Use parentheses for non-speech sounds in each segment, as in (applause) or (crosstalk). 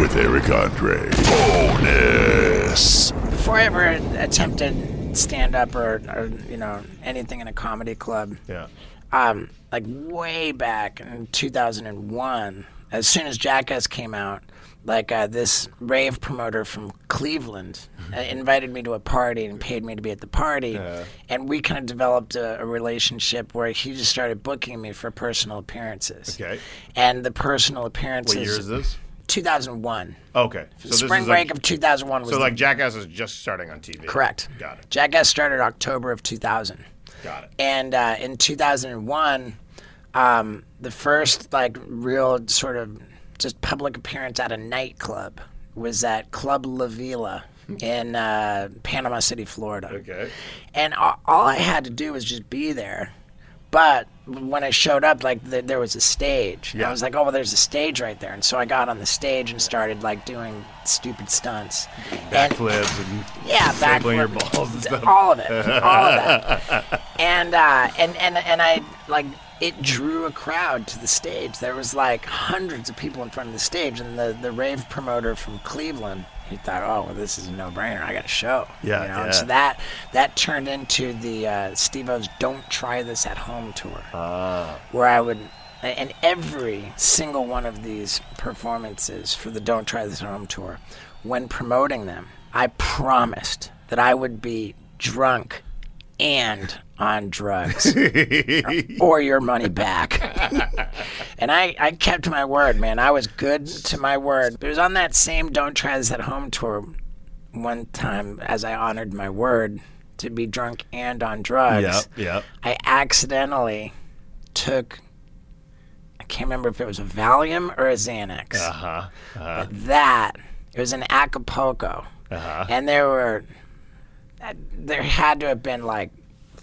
With Eric Andre. Bonus. Before I ever attempted stand up or, or, you know, anything in a comedy club, Yeah. um, like way back in 2001, as soon as Jackass came out, like uh, this rave promoter from Cleveland uh, invited me to a party and paid me to be at the party, and we kind of developed a, a relationship where he just started booking me for personal appearances. Okay. And the personal appearances. What year is this? 2001. Okay. So this Spring break like, of 2001 was So like Jackass is just starting on TV. Correct. Got it. Jackass started October of 2000. Got it. And uh, in 2001, um, the first like real sort of just public appearance at a nightclub was at Club La Vela in uh, Panama City, Florida. Okay. And all, all I had to do was just be there. But when I showed up, like th- there was a stage. And I was like, oh, well, there's a stage right there. And so I got on the stage and started like doing stupid stunts. And- Backflips and yeah, back stapling your balls and stuff. all of it, all of that, (laughs) and uh, and and and I like it drew a crowd to the stage. There was like hundreds of people in front of the stage, and the the rave promoter from Cleveland. He thought, oh, well, this is a no-brainer. I got a show. Yeah, you know? yeah. So that that turned into the uh, Steve-O's "Don't Try This at Home" tour, Ah. where I would. And every single one of these performances for the Don't Try This at Home tour, when promoting them, I promised that I would be drunk and on drugs (laughs) or your money back. (laughs) and I, I kept my word, man. I was good to my word. It was on that same Don't Try This at Home tour one time as I honored my word to be drunk and on drugs. Yep, yep. I accidentally took I can't remember if it was a Valium or a Xanax. Uh-huh. uh-huh. But that it was in Acapulco, Uh-huh. and there were there had to have been like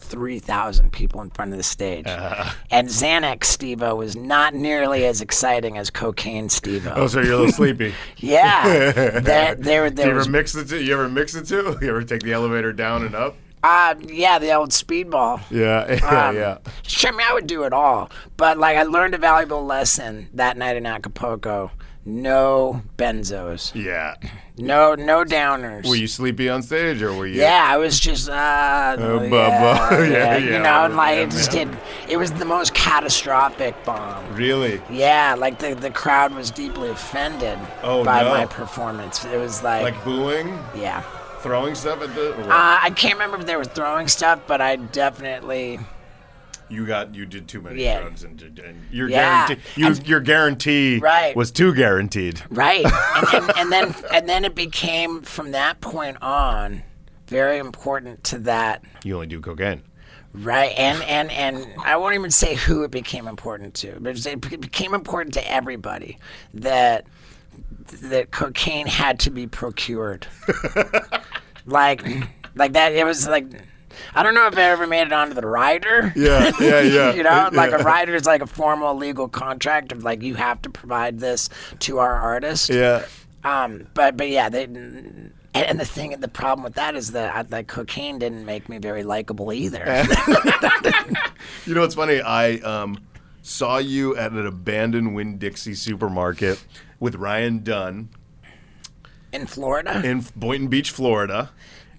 three thousand people in front of the stage, Uh-huh. and Xanax Steve-O was not nearly as exciting as cocaine Steve-O. Oh, so you're a little sleepy. (laughs) Yeah. (laughs) There- there- Do there you ever was- mix the two? You ever mix the two? (laughs) You ever take the elevator down and up? Uh, yeah, the old speedball. Yeah, yeah, Um, yeah. Sure, I mean, I would do it all. But, like, I learned a valuable lesson that night in Acapulco. No benzos. Yeah. No, no downers. Were you sleepy on stage or were you? Yeah, I was just, uh, Oh, yeah, bubba. (laughs) Yeah, You yeah, know, and like, yeah, it just did, it was the most catastrophic bomb. Really? Yeah, like, the, the crowd was deeply offended Oh, by no. my performance. It was like, Like booing? yeah. Throwing stuff at the. Uh, I can't remember if they were throwing stuff, but I definitely. You got you did too many Yeah. drugs and, and your Yeah. guarantee you, your guarantee Right. was too guaranteed. Right, and, (laughs) and, and then and then it became from that point on very important to that. You only do cocaine. Right, and and and I won't even say who it became important to, but it became important to everybody that that cocaine had to be procured. (laughs) like, like that. It was like I don't know if I ever made it onto the rider. Yeah, yeah, (laughs) yeah. you know, like Yeah. a rider is like a formal legal contract of like you have to provide this to our artist. Yeah. Um, but but yeah, they. And, the thing, the problem with that is that I, like cocaine didn't make me very likable either. (laughs) You know what's funny? I um, saw you at an abandoned Winn Dixie supermarket with Ryan Dunn In Florida, in Boynton Beach, Florida.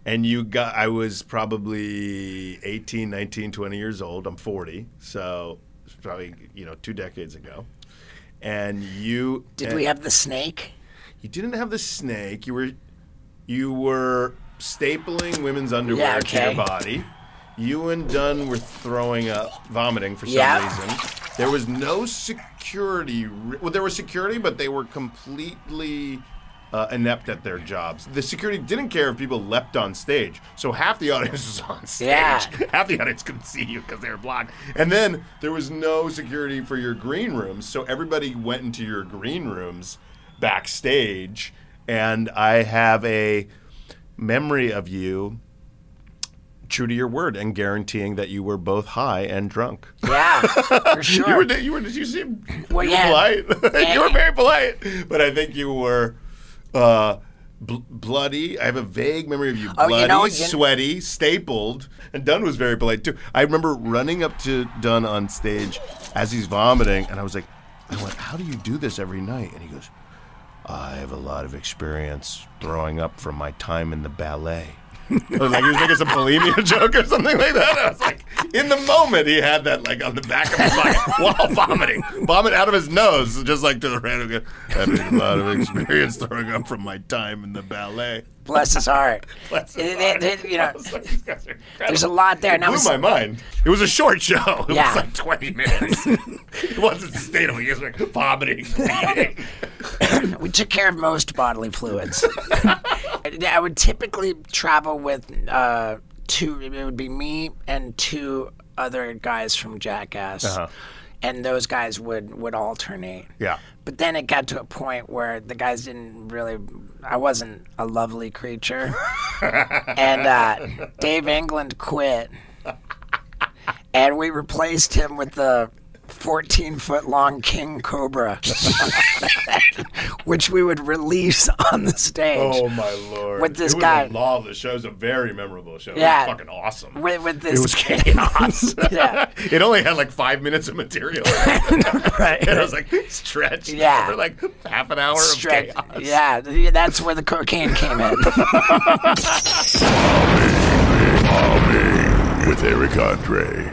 And you got, I was probably 18, 19, 20 years old. I'm 40. So it's probably, you know, two decades ago. And you. did and we have the snake? You didn't have the snake. You were, you were stapling women's underwear Yeah, to your body. You and Dunn were throwing up, vomiting for some Yeah. reason. There was no security. Well, there was security, but they were completely uh, inept at their jobs. The security didn't care if people leapt on stage. So half the (laughs) audience was on stage. Yeah. (laughs) Half the audience couldn't see you because they were blocked. And then there was no security for your green rooms. So everybody went into your green rooms backstage. And I have a memory of you true to your word and guaranteeing that you were both high and drunk. Yeah, (laughs) for sure. You were, you were, you seem Well, yeah. were polite. you were very polite, but I think you were uh, bl- bloody. I have a vague memory of you Oh, you bloody, know, you- sweaty, stapled, and Dunn was very polite too. I remember running up to Dunn on stage as he's vomiting, and I was like, I went, "How do you do this every night?" And he goes, "I have a lot of experience throwing up from my time in the ballet." I was like he was making some bulimia (laughs) joke or something like that. I was like, in the moment, he had that like on the back of his mind (laughs) while vomiting, vomit out of his nose, just like to the random guy. Having a lot of experience throwing up from my time in the ballet. Bless his heart. (laughs) Bless his It- it- heart. it- you know, like, these guys are incredible. there's a lot there. It Now, blew s- my mind. It was a short show. It Yeah. was like 20 minutes. it wasn't sustainable. He was like vomiting, (coughs) we took care of most bodily fluids. I would typically travel with uh, two. It would be me and two other guys from Jackass, Uh-huh. and those guys would would alternate. Yeah. But then it got to a point where the guys didn't really. I wasn't a lovely creature, (laughs) and uh, Dave England quit, and we replaced him with the. 14 foot long king cobra, (laughs) which we would release on the stage. Oh my lord! With this it was guy. a law of the show's a very memorable show. Yeah. it was fucking awesome. With, with it this was chaos. (laughs) Yeah. (laughs) it only had like five minutes of material. right. and I was like stretched Yeah. over like half an hour Stretch- of chaos. Yeah, that's where the cocaine came in. With Eric Andre.